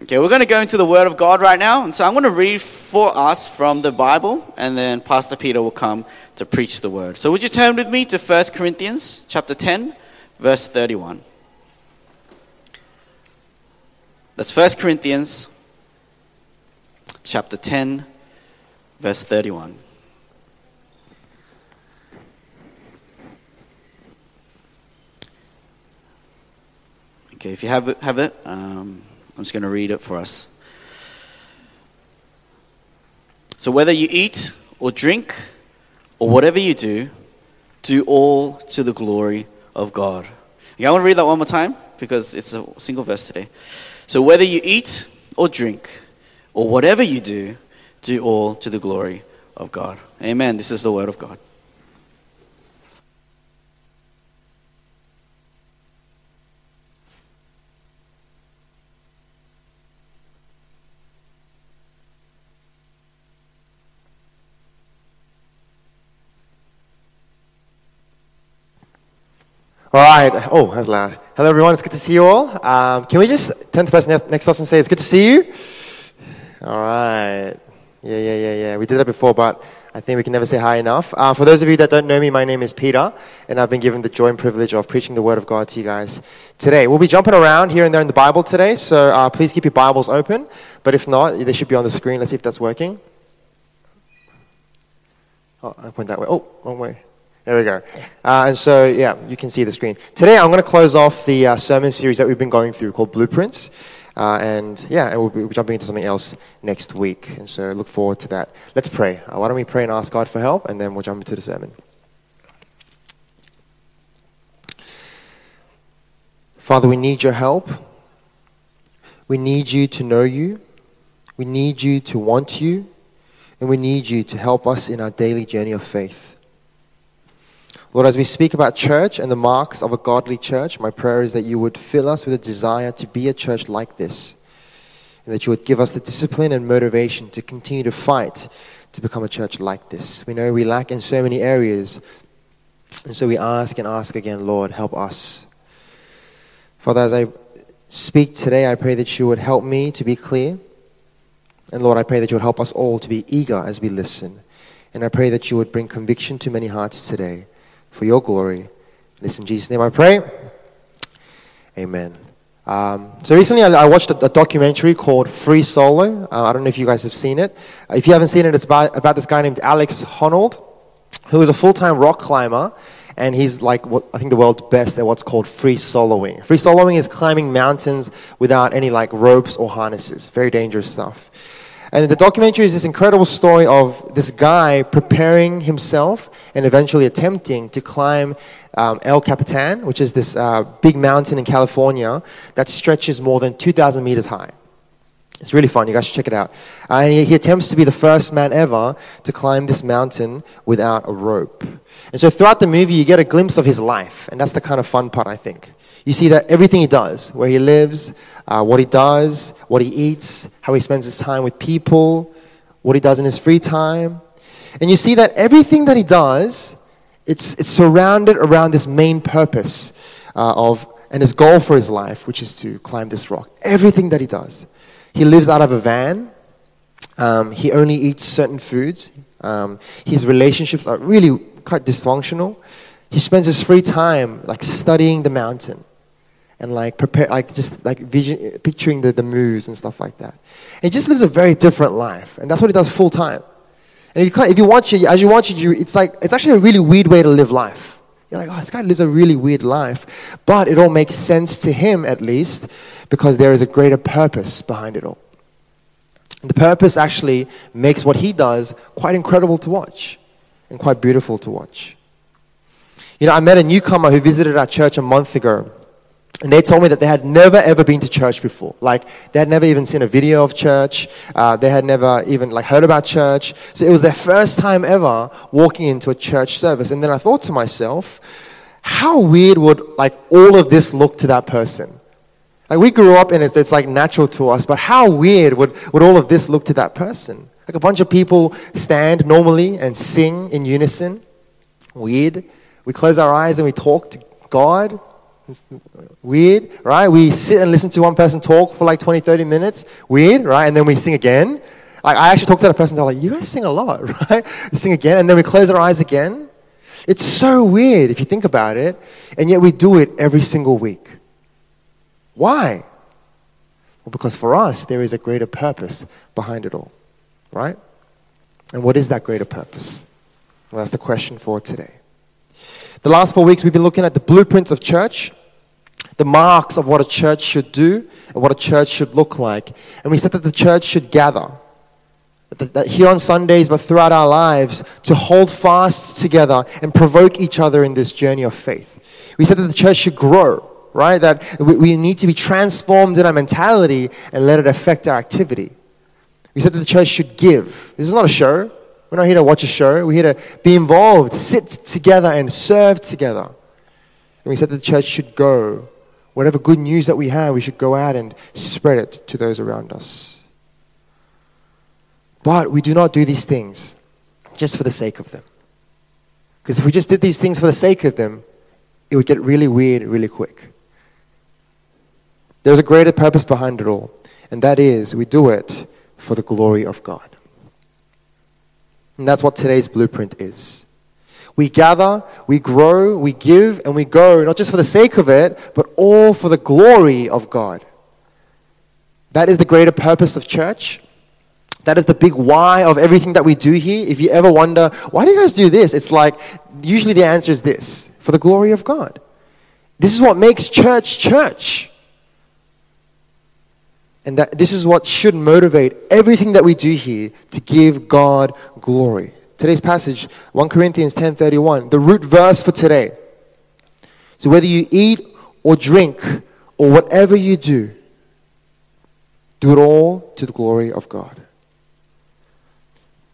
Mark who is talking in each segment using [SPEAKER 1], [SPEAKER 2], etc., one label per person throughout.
[SPEAKER 1] Okay, we're going to go into the Word of God right now. And so I'm going to read for us from the Bible, and then Pastor Peter will come to preach the Word. So would you turn with me to 1 Corinthians chapter 10, verse 31. That's 1 Corinthians chapter 10, verse 31. Okay, if you have it, have it um, I'm just going to read it for us. So, whether you eat or drink or whatever you do, do all to the glory of God. Yeah, I want to read that one more time because it's a single verse today. So, whether you eat or drink or whatever you do, do all to the glory of God. Amen. This is the word of God.
[SPEAKER 2] All right. Oh, that's loud. Hello, everyone. It's good to see you all. Um, can we just turn to the person next to us and say, it's good to see you? All right. Yeah, yeah, yeah, yeah. We did that before, but I think we can never say hi enough. Uh, for those of you that don't know me, my name is Peter, and I've been given the joy and privilege of preaching the Word of God to you guys today. We'll be jumping around here and there in the Bible today, so uh, please keep your Bibles open. But if not, they should be on the screen. Let's see if that's working. Oh, I went that way. Oh, wrong way. There we go. Uh, and so, yeah, you can see the screen. Today, I'm going to close off the uh, sermon series that we've been going through called Blueprints. Uh, and yeah, and we'll be jumping into something else next week. And so, look forward to that. Let's pray. Uh, why don't we pray and ask God for help, and then we'll jump into the sermon. Father, we need your help. We need you to know you. We need you to want you. And we need you to help us in our daily journey of faith. Lord, as we speak about church and the marks of a godly church, my prayer is that you would fill us with a desire to be a church like this, and that you would give us the discipline and motivation to continue to fight to become a church like this. We know we lack in so many areas, and so we ask and ask again, Lord, help us. Father, as I speak today, I pray that you would help me to be clear. And Lord, I pray that you would help us all to be eager as we listen. And I pray that you would bring conviction to many hearts today for your glory. This in Jesus' name I pray. Amen. Um, so recently I, I watched a, a, documentary called Free Solo. Uh, I don't know if you guys have seen it. Uh, if you haven't seen it, it's about, about this guy named Alex Honnold, who is a full-time rock climber, and he's like what, I think the world's best at what's called free soloing. Free soloing is climbing mountains without any like ropes or harnesses. Very dangerous stuff. And the documentary is this incredible story of this guy preparing himself and eventually attempting to climb um, El Capitan, which is this uh, big mountain in California that stretches more than 2,000 meters high. It's really fun. You guys should check it out. And he, he attempts to be the first man ever to climb this mountain without a rope. And so throughout the movie, you get a glimpse of his life. And that's the kind of fun part, I think. You see that everything he does, where he lives, uh, what he does, what he eats, how he spends his time with people, what he does in his free time. And you see that everything that he does, it's, it's surrounded around this main purpose uh, of, and his goal for his life, which is to climb this rock. Everything that he does. He lives out of a van. Um, he only eats certain foods. Um, his relationships are really quite dysfunctional. He spends his free time like studying the mountain and like prepare, like just like vision, picturing the, the moves and stuff like that. And he just lives a very different life, and that's what he does full time. And if you, if you watch it, as you watch it, you, it's like it's actually a really weird way to live life. You're like, oh, this guy lives a really weird life, but it all makes sense to him at least because there is a greater purpose behind it all. And the purpose actually makes what he does quite incredible to watch and quite beautiful to watch. You know, I met a newcomer who visited our church a month ago and they told me that they had never ever been to church before. Like they had never even seen a video of church. Uh, they had never even like heard about church. So it was their first time ever walking into a church service. And then I thought to myself, how weird would like all of this look to that person? Like we grew up and it's, it's like natural to us, but how weird would, would all of this look to that person? Like a bunch of people stand normally and sing in unison. Weird. We close our eyes and we talk to God Weird, right? We sit and listen to one person talk for like 20, 30 minutes. Weird, right? And then we sing again. I, I actually talked to that person, they're like, you guys sing a lot, right? We sing again, and then we close our eyes again. It's so weird if you think about it, and yet we do it every single week. Why? Well, because for us, there is a greater purpose behind it all, right? And what is that greater purpose? Well, that's the question for today. The last four weeks, we've been looking at the blueprints of church, the marks of what a church should do, and what a church should look like. And we said that the church should gather. That, here on Sundays, but throughout our lives, to hold fast together and provoke each other in this journey of faith. We said that the church should grow, right? That we, we need to be transformed in our mentality and let it affect our activity. We said that the church should give. This is not a show. We're not here to watch a show. We're here to be involved, sit together, and serve together. And we said that the church should go. Whatever good news that we have, we should go out and spread it to those around us. But we do not do these things just for the sake of them. Because if we just did these things for the sake of them, it would get really weird really quick. There's a greater purpose behind it all, and that is we do it for the glory of God. And that's what today's blueprint is. We gather, we grow, we give, and we go, not just for the sake of it, but all for the glory of God. That is the greater purpose of church. That is the big why of everything that we do here. If you ever wonder, why do you guys do this? It's like, usually the answer is this for the glory of God. This is what makes church church. And that this is what should motivate everything that we do here to give God glory. Today's passage, 1 Corinthians 10:31, the root verse for today. So whether you eat or drink or whatever you do, do it all to the glory of God.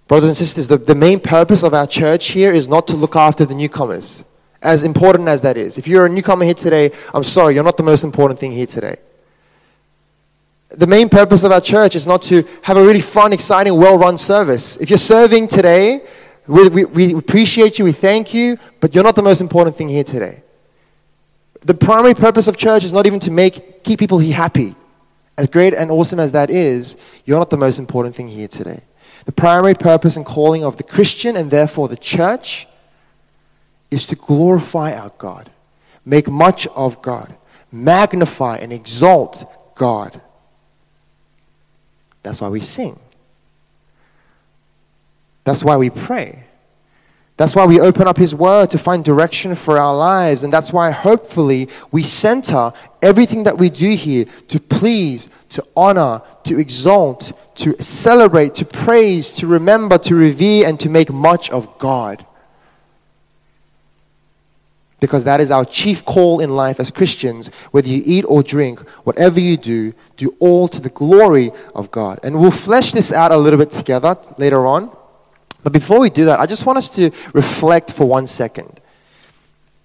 [SPEAKER 2] Brothers and sisters, the, the main purpose of our church here is not to look after the newcomers, as important as that is. If you're a newcomer here today, I'm sorry, you're not the most important thing here today the main purpose of our church is not to have a really fun, exciting, well run service. If you're serving today, we, we, we, appreciate you, we thank you, but you're not the most important thing here today. The primary purpose of church is not even to make keep people happy. As great and awesome as that is, you're not the most important thing here today. The primary purpose and calling of the Christian and therefore the church is to glorify our God, make much of God, magnify and exalt God. That's why we sing. That's why we pray. That's why we open up His Word to find direction for our lives. And that's why, hopefully, we center everything that we do here to please, to honor, to exalt, to celebrate, to praise, to remember, to revere, and to make much of God because that is our chief call in life as Christians. Whether you eat or drink, whatever you do, do all to the glory of God. And we'll flesh this out a little bit together later on. But before we do that, I just want us to reflect for one second.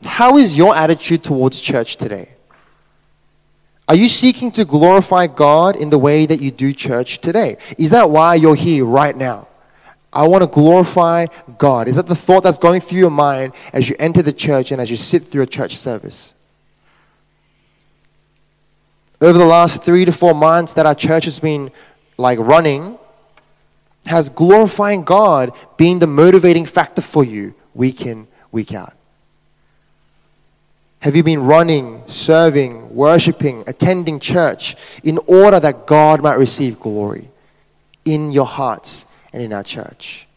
[SPEAKER 2] How is your attitude towards church today? Are you seeking to glorify God in the way that you do church today? Is that why you're here right now? I want to glorify God. Is that the thought that's going through your mind as you enter the church and as you sit through a church service? Over the last three to four months that our church has been like running, has glorifying God been the motivating factor for you week in, week out? Have you been running, serving, worshiping, attending church in order that God might receive glory in your hearts and in our church.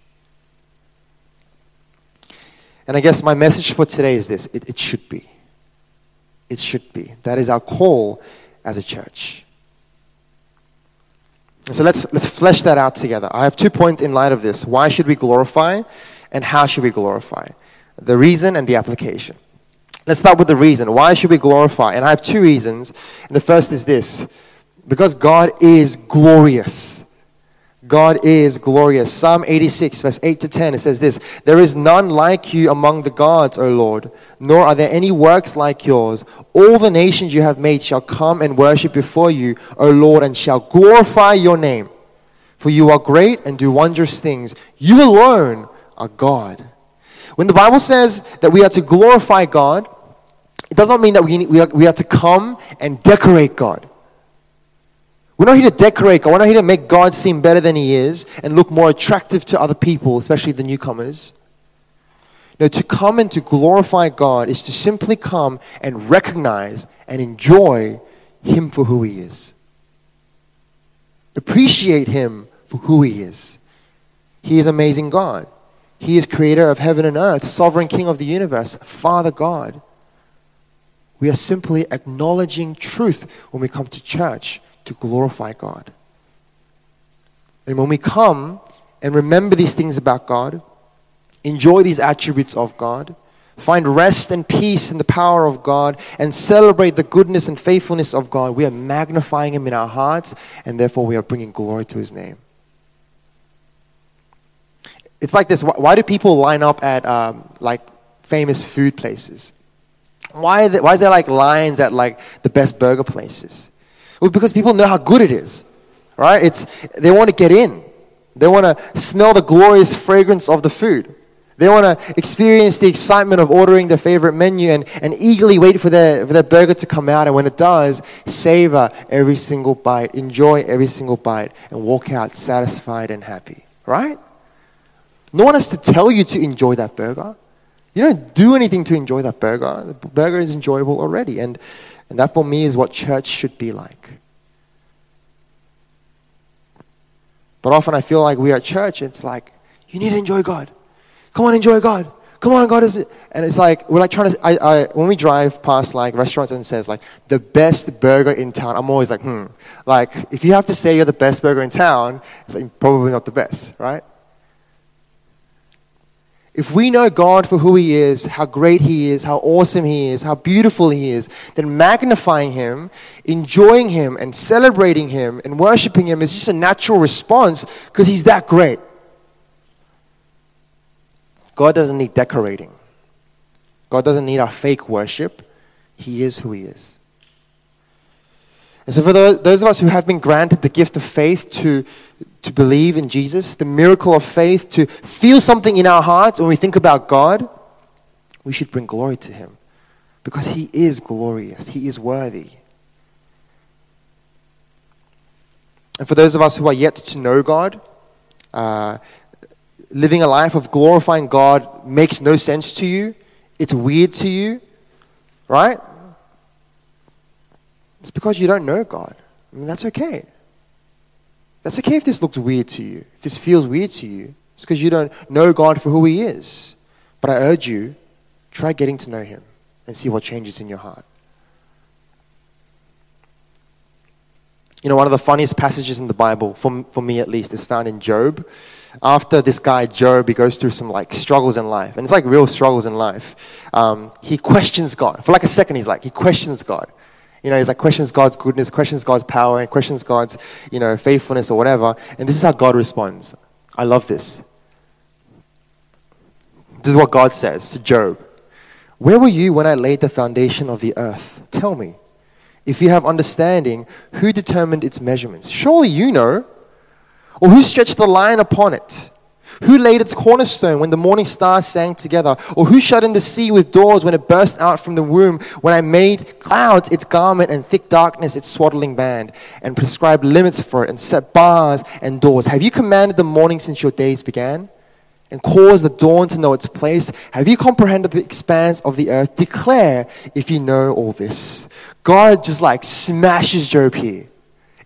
[SPEAKER 2] And I guess my message for today is this it, it should be. It should be. That is our call as a church. So let's, let's flesh that out together. I have two points in light of this. Why should we glorify and how should we glorify? The reason and the application. Let's start with the reason. Why should we glorify? And I have two reasons. And the first is this because God is glorious. God is glorious. Psalm 86, verse 8 to 10, it says this There is none like you among the gods, O Lord, nor are there any works like yours. All the nations you have made shall come and worship before you, O Lord, and shall glorify your name. For you are great and do wondrous things. You alone are God. When the Bible says that we are to glorify God, It does not mean that we, we, are, we are to come and decorate God. We're not here to decorate God. We're not here to make God seem better than He is and look more attractive to other people, especially the newcomers. No, to come and to glorify God is to simply come and recognize and enjoy Him for who He is. Appreciate Him for who He is. He is amazing God. He is creator of heaven and earth, sovereign King of the universe, Father God. We are simply acknowledging truth when we come to church to glorify God. And when we come and remember these things about God, enjoy these attributes of God, find rest and peace in the power of God, and celebrate the goodness and faithfulness of God, we are magnifying Him in our hearts, and therefore we are bringing glory to His name. It's like this why do people line up at um, like famous food places? Why, is why is there like lines at like the best burger places? Well, because people know how good it is, right? It's, they want to get in. They want to smell the glorious fragrance of the food. They want to experience the excitement of ordering their favorite menu and, and eagerly wait for their, for their burger to come out. And when it does, savor every single bite, enjoy every single bite, and walk out satisfied and happy, right? No one has to tell you to enjoy that burger. You don't do anything to enjoy that burger. The burger is enjoyable already. And and that for me is what church should be like. But often I feel like we are at church, it's like, you need to enjoy God. Come on, enjoy God. Come on, God is it. And it's like, we're like trying to, I, I, when we drive past like restaurants and says like, the best burger in town, I'm always like, hmm. Like, if you have to say you're the best burger in town, it's like, probably not the best, right? If we know God for who He is, how great He is, how awesome He is, how beautiful He is, then magnifying Him, enjoying Him, and celebrating Him and worshiping Him is just a natural response because He's that great. God doesn't need decorating, God doesn't need our fake worship. He is who He is. And so, for those of us who have been granted the gift of faith to to believe in Jesus, the miracle of faith, to feel something in our hearts when we think about God, we should bring glory to Him because He is glorious, He is worthy. And for those of us who are yet to know God, uh, living a life of glorifying God makes no sense to you, it's weird to you, right? It's because you don't know God. I mean, that's okay. That's okay if this looks weird to you, if this feels weird to you. It's because you don't know God for who He is. But I urge you, try getting to know Him and see what changes in your heart. You know, one of the funniest passages in the Bible, for, for me at least, is found in Job. After this guy, Job, he goes through some like struggles in life, and it's like real struggles in life. Um, he questions God. For like a second, he's like, he questions God. You know, he's like questions God's goodness, questions God's power, and questions God's, you know, faithfulness or whatever. And this is how God responds. I love this. This is what God says to Job. Where were you when I laid the foundation of the earth? Tell me. If you have understanding, who determined its measurements? Surely you know. Or who stretched the line upon it? Who laid its cornerstone when the morning stars sang together? Or who shut in the sea with doors when it burst out from the womb? When I made clouds its garment and thick darkness its swaddling band, and prescribed limits for it, and set bars and doors? Have you commanded the morning since your days began? And caused the dawn to know its place? Have you comprehended the expanse of the earth? Declare if you know all this. God just like smashes Job here.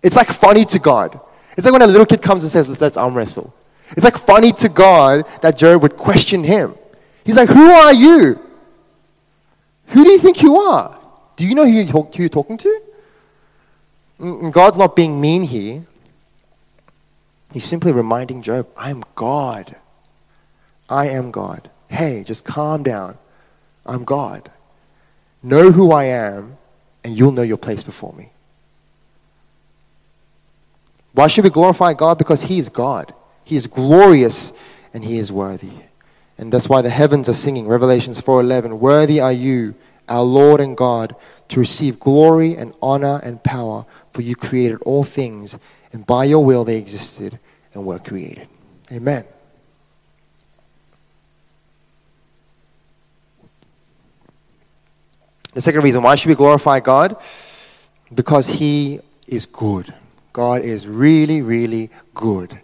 [SPEAKER 2] It's like funny to God. It's like when a little kid comes and says, let's, arm wrestle. It's like funny to God that Job would question him. He's like, Who are you? Who do you think you are? Do you know who you're talking to? Mm, and God's not being mean here. He's simply reminding Job, I'm God. I am God. Hey, just calm down. I'm God. Know who I am, and you'll know your place before me. Why should we glorify God? Because He is God. He is glorious and he is worthy. And that's why the heavens are singing Revelations 4:11, "Worthy are you, our Lord and God, to receive glory and honor and power, for you created all things, and by your will they existed and were created." Amen. The second reason why should we glorify God? Because He is good. God is really, really good.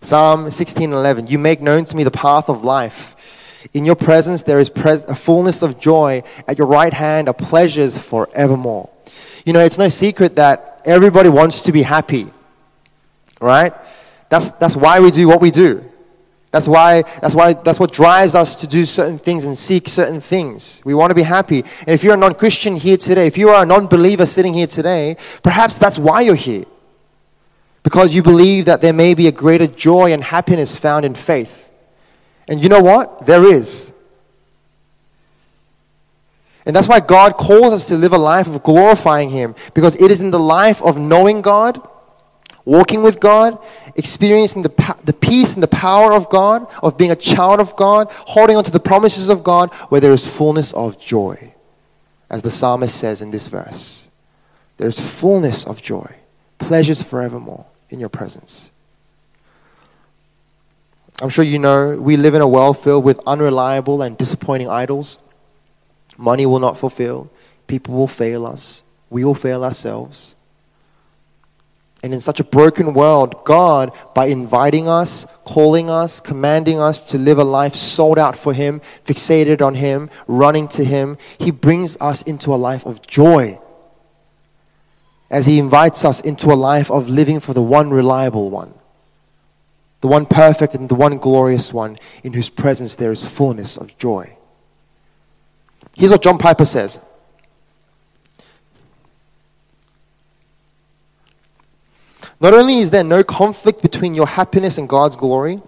[SPEAKER 2] Psalm 16:11 You make known to me the path of life. In your presence there is a fullness of joy. At your right hand are pleasures forevermore. You know, it's no secret that everybody wants to be happy. Right? That's, that's why we do what we do. That's why, that's why that's what drives us to do certain things and seek certain things. We want to be happy. And if you're a non-Christian here today, if you are a non-believer sitting here today, perhaps that's why you're here. Because you believe that there may be a greater joy and happiness found in faith. And you know what? There is. And that's why God calls us to live a life of glorifying Him. Because it is in the life of knowing God walking with God, experiencing the, the peace and the power of God, of being a child of God, holding on to the promises of God, where there is fullness of joy. As the psalmist says in this verse, there is fullness of joy, pleasures forevermore in your presence. I'm sure you know we live in a world filled with unreliable and disappointing idols. Money will not fulfill, people will fail us, we will fail ourselves. And in such a broken world, God, by inviting us, calling us, commanding us to live a life sold out for Him, fixated on Him, running to Him, He brings us into a life of joy. As He invites us into a life of living for the one reliable one, the one perfect and the one glorious one, in whose presence there is fullness of joy. Here's what John Piper says Not only is there no conflict between your happiness and God's glory,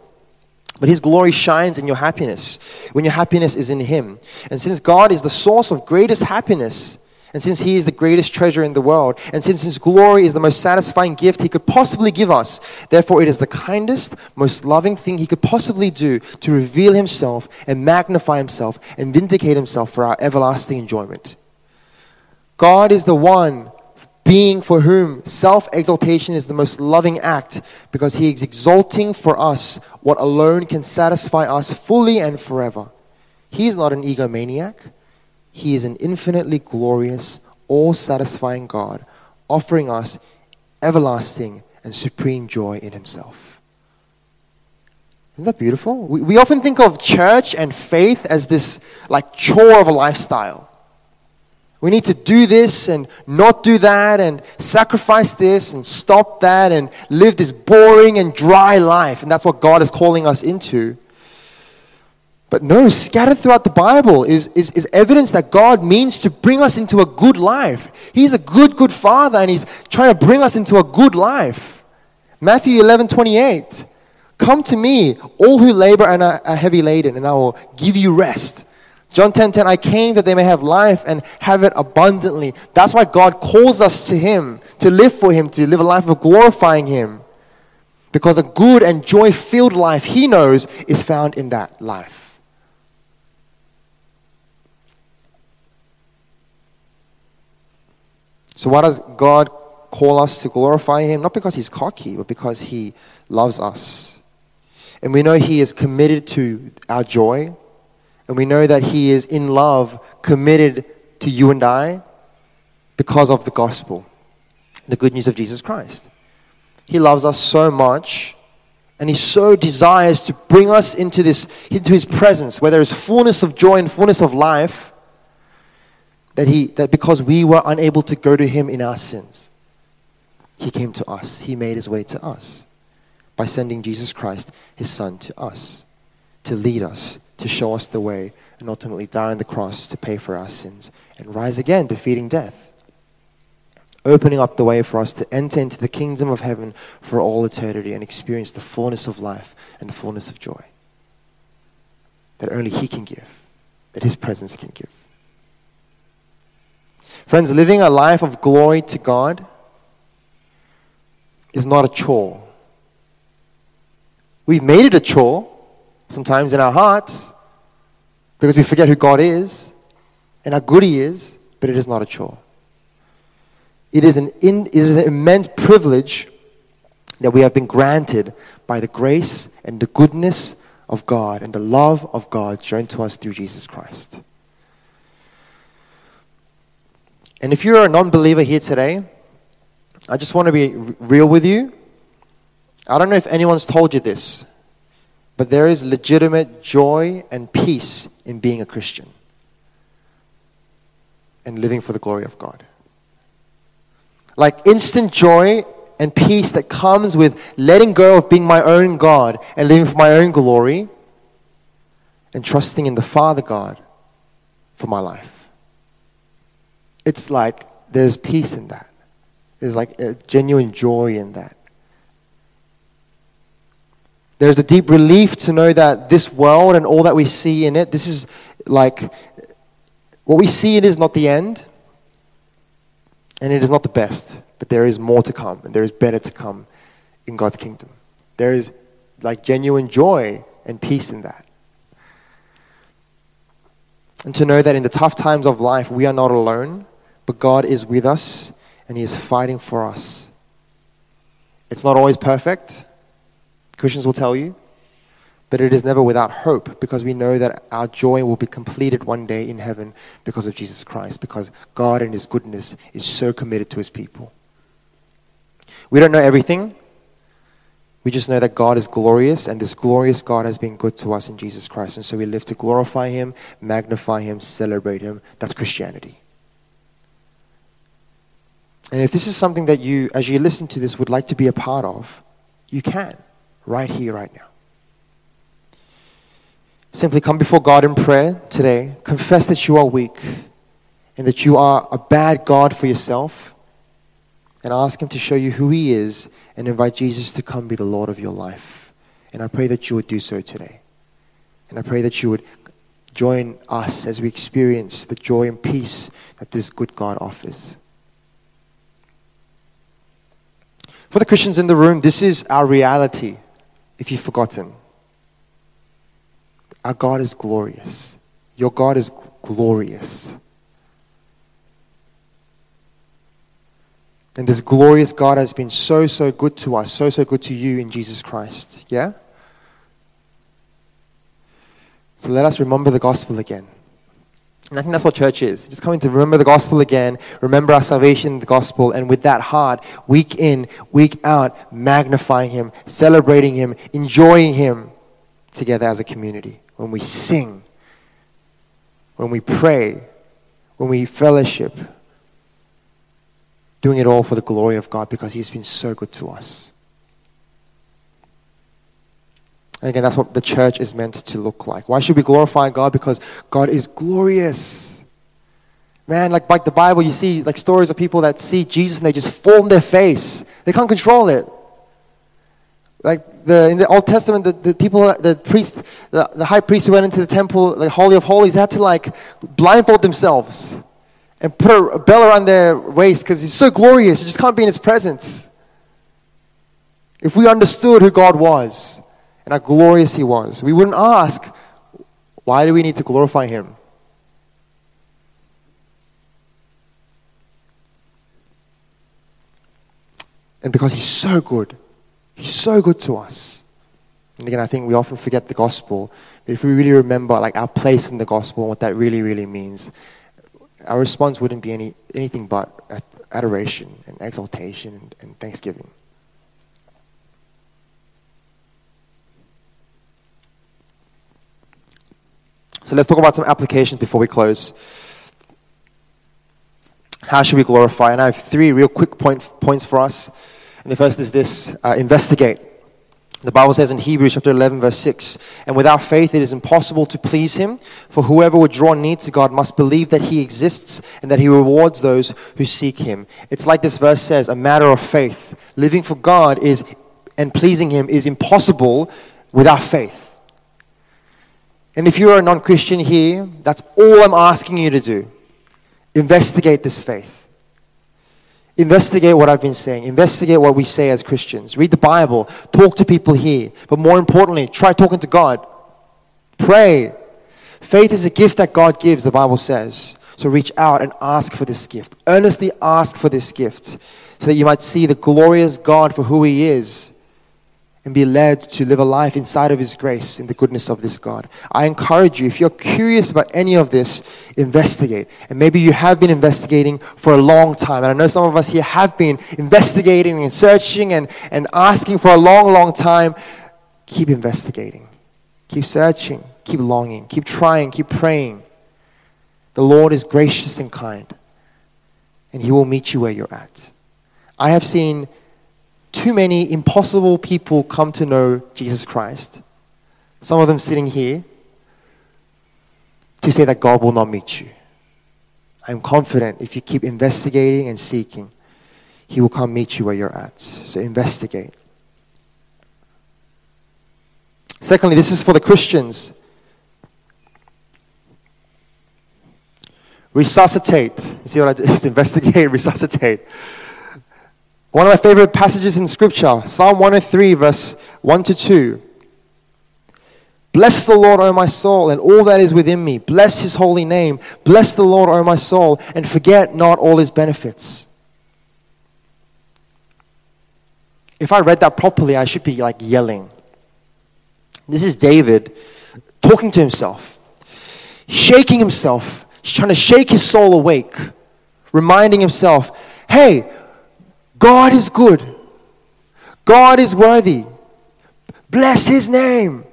[SPEAKER 2] but His glory shines in your happiness when your happiness is in Him. And since God is the source of greatest happiness, and since He is the greatest treasure in the world, and since His glory is the most satisfying gift He could possibly give us, therefore it is the kindest, most loving thing He could possibly do to reveal Himself and magnify Himself and vindicate Himself for our everlasting enjoyment. God is the one being for whom self exaltation is the most loving act because he is exalting for us what alone can satisfy us fully and forever. He is not an egomaniac, he is an infinitely glorious, all satisfying God, offering us everlasting and supreme joy in himself. Isn't that beautiful? We, we often think of church and faith as this like chore of a lifestyle. We need to do this and not do that and sacrifice this and stop that and live this boring and dry life. And that's what God is calling us into. But no, scattered throughout the Bible is, is, is evidence that God means to bring us into a good life. He's a good, good Father and He's trying to bring us into a good life. Matthew 11 28. Come to me, all who labor and are, heavy laden, and I will give you rest. John 10:10 10, 10, I came that they may have life and have it abundantly. That's why God calls us to him, to live for him, to live a life of glorifying him. Because a good and joy-filled life he knows is found in that life. So why does God call us to glorify him? Not because he's cocky, but because he loves us. And we know he is committed to our joy and we know that He is in love, committed to you and I because of the gospel, the good news of Jesus Christ. He loves us so much and he so desires to bring us into this into his presence where there is fullness of joy and fullness of life that he that because we were unable to go to him in our sins he came to us he made his way to us by sending Jesus Christ his son to us to lead us to show us the way, and ultimately die on the cross to pay for our sins and rise again, defeating death. Opening up the way for us to enter into the kingdom of heaven for all eternity and experience the fullness of life and the fullness of joy that only He can give, that His presence can give. Friends, living a life of glory to God is not a chore. We've made it a chore sometimes in our hearts because we forget who God is and how good He is, but it is not a chore. It is an, in, it is an immense privilege that we have been granted by the grace and the goodness of God and the love of God shown to us through Jesus Christ. And if you're a non believer here today, I just want to be real with you. I don't know if anyone's told you this, but there is legitimate joy and peace in being a Christian and living for the glory of God. Like instant joy and peace that comes with letting go of being my own God and living for my own glory and trusting in the Father God for my life. It's like there's peace in that. There's like a genuine joy in that. There's a deep relief to know that this world and all that we see in it, this is like what we see it is not the end and it is not the best, but there is more to come and there is better to come in God's kingdom. There is like genuine joy and peace in that. And to know that in the tough times of life, we are not alone, but God is with us and He is fighting for us. It's not always perfect, Christians will tell you, but it is never without hope because we know that our joy will be completed one day in heaven because of Jesus Christ, because God and His goodness is so committed to His people. We don't know everything. We just know that God is glorious, and this glorious God has been good to us in Jesus Christ. And so we live to glorify Him, magnify Him, celebrate Him. That's Christianity. And if this is something that you, as you listen to this, would like to be a part of, you can, right here, right now. Simply come before God in prayer today, confess that you are weak and that you are a bad God for yourself, and ask Him to show you who He is and invite Jesus to come be the Lord of your life. And I pray that you would do so today. And I pray that you would join us as we experience the joy and peace that this good God offers. For the Christians in the room, this is our reality, if you've forgotten. Our God is glorious. Your God is glorious. And this glorious God has been so, so good to us, so, so good to you in Jesus Christ. Yeah? So let us remember the gospel again. And I think that's what church is. Just coming to remember the gospel again, remember our salvation, the gospel, and with that heart, week in, week out, magnifying Him, celebrating Him, enjoying Him together as a community. When we sing, when we pray, when we fellowship, doing it all for the glory of God because He's been so good to us. And again, that's what the church is meant to look like. Why should we glorify God? Because God is glorious. Man, like, like the Bible, you see like stories of people that see Jesus and they just fall on their face. They can't control it. Like the, in the Old Testament, the, the people, the priest, the, the high priest who went into the temple, the Holy of Holies, had to like blindfold themselves and put a, a bell around their waist because he's so glorious. You just can't be in his presence. If we understood who God was and how glorious he was, we wouldn't ask, why do we need to glorify him? And because he's so good. He's so good to us. And again, I think we often forget the gospel. But if we really remember like our place in the gospel and what that really, really means, our response wouldn't be any, anything but adoration and exaltation and, and thanksgiving. So let's talk about some applications before we close. How should we glorify? And I have three real quick point, points for us. And the first is this uh, investigate. The Bible says in Hebrews chapter 11, verse 6 And without faith it is impossible to please him, for whoever would draw near to God must believe that he exists and that he rewards those who seek him. It's like this verse says a matter of faith. Living for God is and pleasing him is impossible without faith. And if you're a non Christian here, that's all I'm asking you to do. Investigate this faith. Investigate what I've been saying. Investigate what we say as Christians. Read the Bible. Talk to people here. But more importantly, try talking to God. Pray. Faith is a gift that God gives, the Bible says. So reach out and ask for this gift. Earnestly ask for this gift so that you might see the glorious God for who He is and be led to live a life inside of His grace in the goodness of this God. I encourage you, if you're curious about any of this, investigate. And maybe you have been investigating for a long time. And I know some of us here have been investigating and searching and, and asking for a long, long time. Keep investigating, keep searching, keep longing, keep trying, keep praying. The Lord is gracious and kind, and He will meet you where you're at. I have seen too many impossible people come to know Jesus Christ, some of them sitting here, to say that God will not meet you. I'm confident if you keep investigating and seeking, He will come meet you where you're at. So investigate. Secondly, this is for the Christians. Resuscitate. You see what I did? investigate, resuscitate. One of my favorite passages in Scripture, Psalm 103, verse 1 to 2. Bless the Lord, O my soul, and all that is within me. Bless his holy name. Bless the Lord, O my soul, and forget not all his benefits. If I read that properly, I should be like yelling. This is David talking to himself, shaking himself, trying to shake his soul awake, reminding himself, hey, God is good. God is worthy. Bless his name.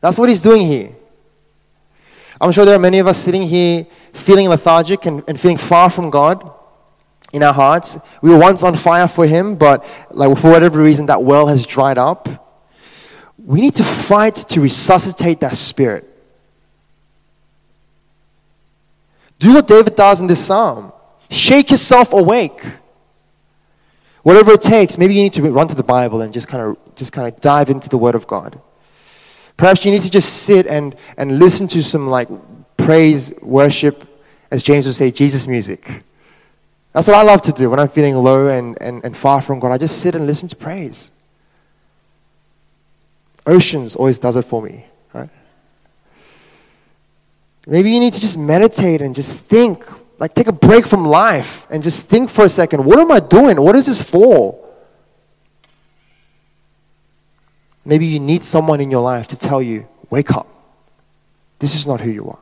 [SPEAKER 2] That's what he's doing here. I'm sure there are many of us sitting here feeling lethargic and, and feeling far from God in our hearts. We were once on fire for him, but like for whatever reason that well has dried up. We need to fight to resuscitate that spirit. Do what David does in this psalm. Shake yourself awake. Whatever it takes, maybe you need to run to the Bible and just kind of just kind of dive into the Word of God. Perhaps you need to just sit and, and listen to some like praise, worship, as James would say, Jesus music. That's what I love to do when I'm feeling low and, and, and far from God. I just sit and listen to praise. Oceans always does it for me, right? Maybe you need to just meditate and just think like, take a break from life and just think for a second what am I doing? What is this for? Maybe you need someone in your life to tell you, wake up. This is not who you are.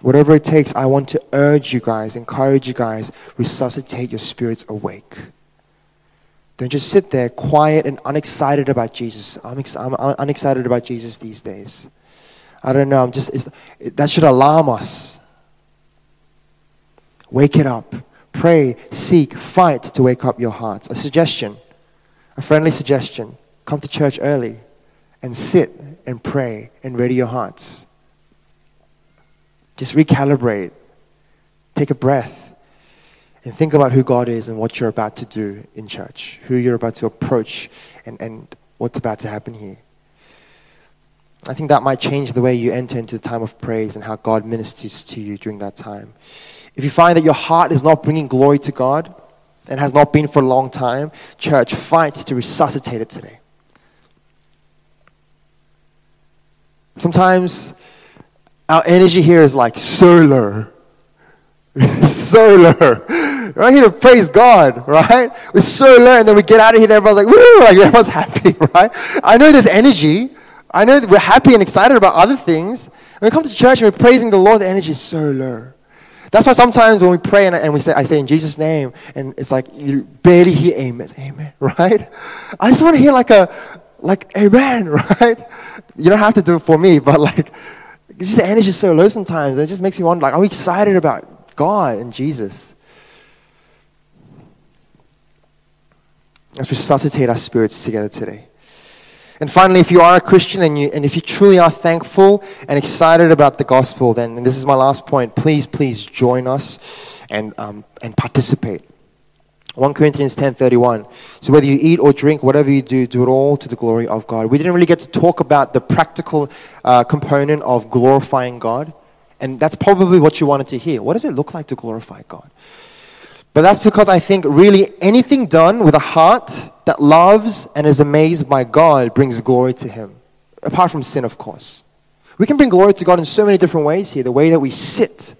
[SPEAKER 2] Whatever it takes, I want to urge you guys, encourage you guys, resuscitate your spirits awake. Don't just sit there quiet and unexcited about Jesus. I'm, ex- I'm unexcited about Jesus these days. I don't know. I'm just, that should alarm us. Wake it up. Pray, seek, fight to wake up your hearts. A suggestion, a friendly suggestion come to church early and sit and pray and ready your hearts. Just recalibrate. Take a breath and think about who God is and what you're about to do in church, who you're about to approach, and, and what's about to happen here. I think that might change the way you enter into the time of praise and how God ministers to you during that time. If you find that your heart is not bringing glory to God and has not been for a long time, church, fight to resuscitate it today. Sometimes our energy here is like solar. solar. We're here to praise God, right? We're solar, and then we get out of here and everyone's like, woo, like everyone's happy, right? I know there's energy, I know that we're happy and excited about other things. When we come to church and we're praising the Lord, the energy is so low. That's why sometimes when we pray and, and we say, I say in Jesus' name, and it's like you barely hear amen. Amen, right? I just want to hear like a, like amen, right? You don't have to do it for me, but like, just the energy is so low sometimes. And It just makes me wonder, like, are we excited about God and Jesus? Let's resuscitate our spirits together today. And finally, if you are a Christian and, you, and if you truly are thankful and excited about the gospel, then, and this is my last point, please, please join us and, um, and participate. 1 Corinthians 10:31. So whether you eat or drink, whatever you do, do it all to the glory of God. We didn't really get to talk about the practical uh, component of glorifying God, and that's probably what you wanted to hear. What does it look like to glorify God? But that's because I think really anything done with a heart that loves and is amazed by God brings glory to Him. Apart from sin, of course. We can bring glory to God in so many different ways here the way that we sit,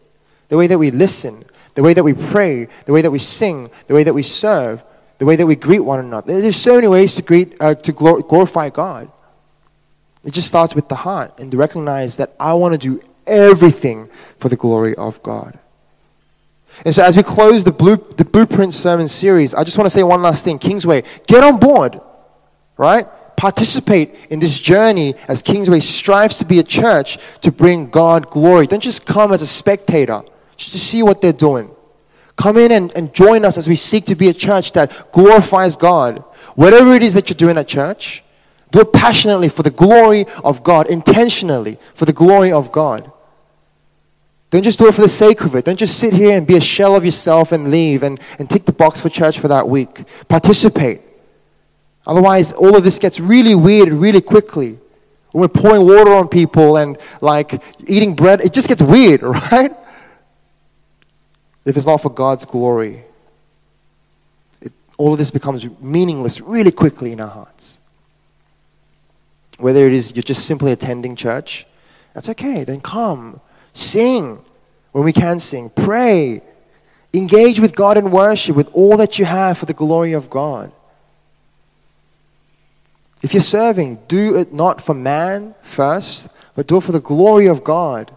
[SPEAKER 2] the way that we listen, the way that we pray, the way that we sing, the way that we serve, the way that we greet one another. There's so many ways to greet, uh, to glor- glorify God. It just starts with the heart and to recognize that I want to do everything for the glory of God. And so, as we close the, blue, the Blueprint Sermon series, I just want to say one last thing Kingsway, get on board, right? Participate in this journey as Kingsway strives to be a church to bring God glory. Don't just come as a spectator, just to see what they're doing. Come in and, and join us as we seek to be a church that glorifies God. Whatever it is that you're doing at church, do it passionately for the glory of God, intentionally for the glory of God. Don't just do it for the sake of it. Don't just sit here and be a shell of yourself and leave and, and tick the box for church for that week. Participate. Otherwise, all of this gets really weird really quickly. When we're pouring water on people and like eating bread, it just gets weird, right? If it's not for God's glory, it, all of this becomes meaningless really quickly in our hearts. Whether it is you're just simply attending church, that's okay. Then come Sing when we can sing. Pray. Engage with God in worship with all that you have for the glory of God. If you're serving, do it not for man first, but do it for the glory of God.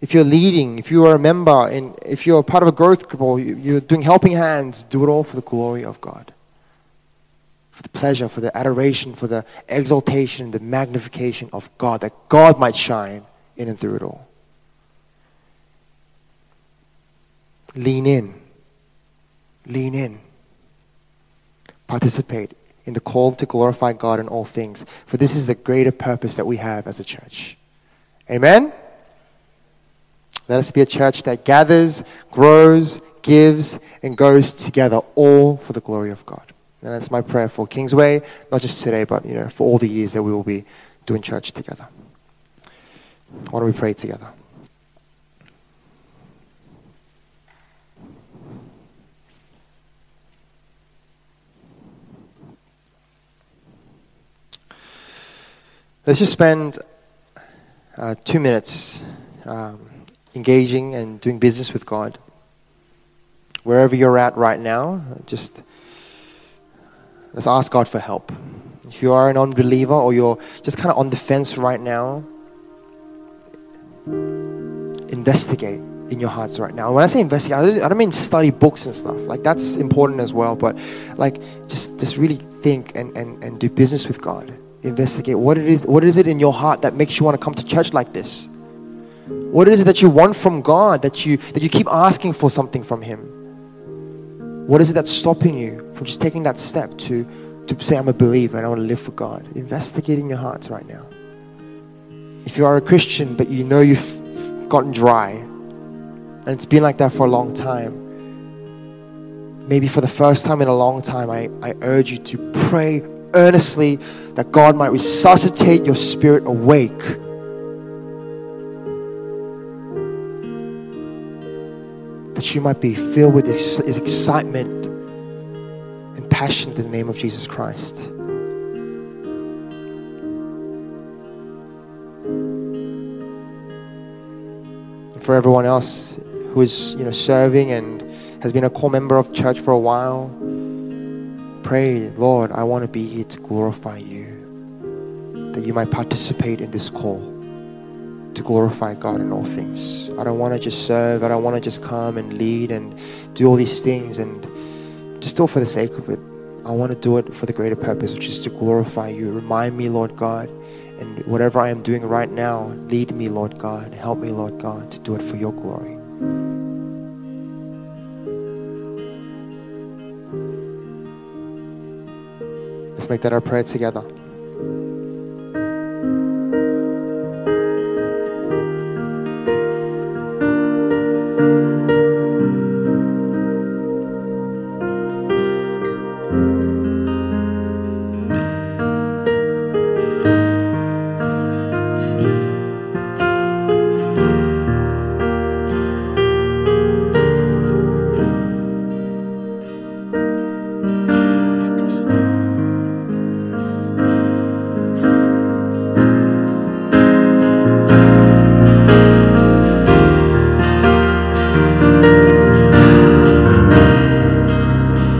[SPEAKER 2] If you're leading, if you are a member, and if you're part of a growth group or you're doing helping hands, do it all for the glory of God for the pleasure, for the adoration, for the exaltation, the magnification of God, that God might shine in and through it all. Lean in. Lean in. Participate in the call to glorify God in all things, for this is the greater purpose that we have as a church. Amen? Let us be a church that gathers, grows, gives, and goes together, all for the glory of God. And that's my prayer for Kingsway, not just today, but you know, for all the years that we will be doing church together. Why don't we pray together? Let's just spend uh, two minutes um, engaging and doing business with God. Wherever you're at right now, just Let's ask God for help. If you are an unbeliever or you're just kind of on the fence right now, investigate in your hearts right now. When I say investigate, I don't mean study books and stuff. Like that's important as well. But like just just really think and, and, and do business with God. Investigate what it is what is it in your heart that makes you want to come to church like this? What is it that you want from God that you that you keep asking for something from Him? What is it that's stopping you from just taking that step to, to say, I'm a believer and I want to live for God? Investigating your hearts right now. If you are a Christian, but you know you've gotten dry, and it's been like that for a long time, maybe for the first time in a long time, I, I urge you to pray earnestly that God might resuscitate your spirit awake that you might be filled with his, his excitement and passion in the name of Jesus Christ. And for everyone else who is you know serving and has been a core member of church for a while, pray, Lord, I want to be here to glorify you, that you might participate in this call to glorify God in all things. I don't want to just serve. I don't want to just come and lead and do all these things and just it for the sake of it. I want to do it for the greater purpose, which is to glorify you. Remind me, Lord God, and whatever I am doing right now, lead me, Lord God. Help me, Lord God, to do it for your glory. Let's make that our prayer together.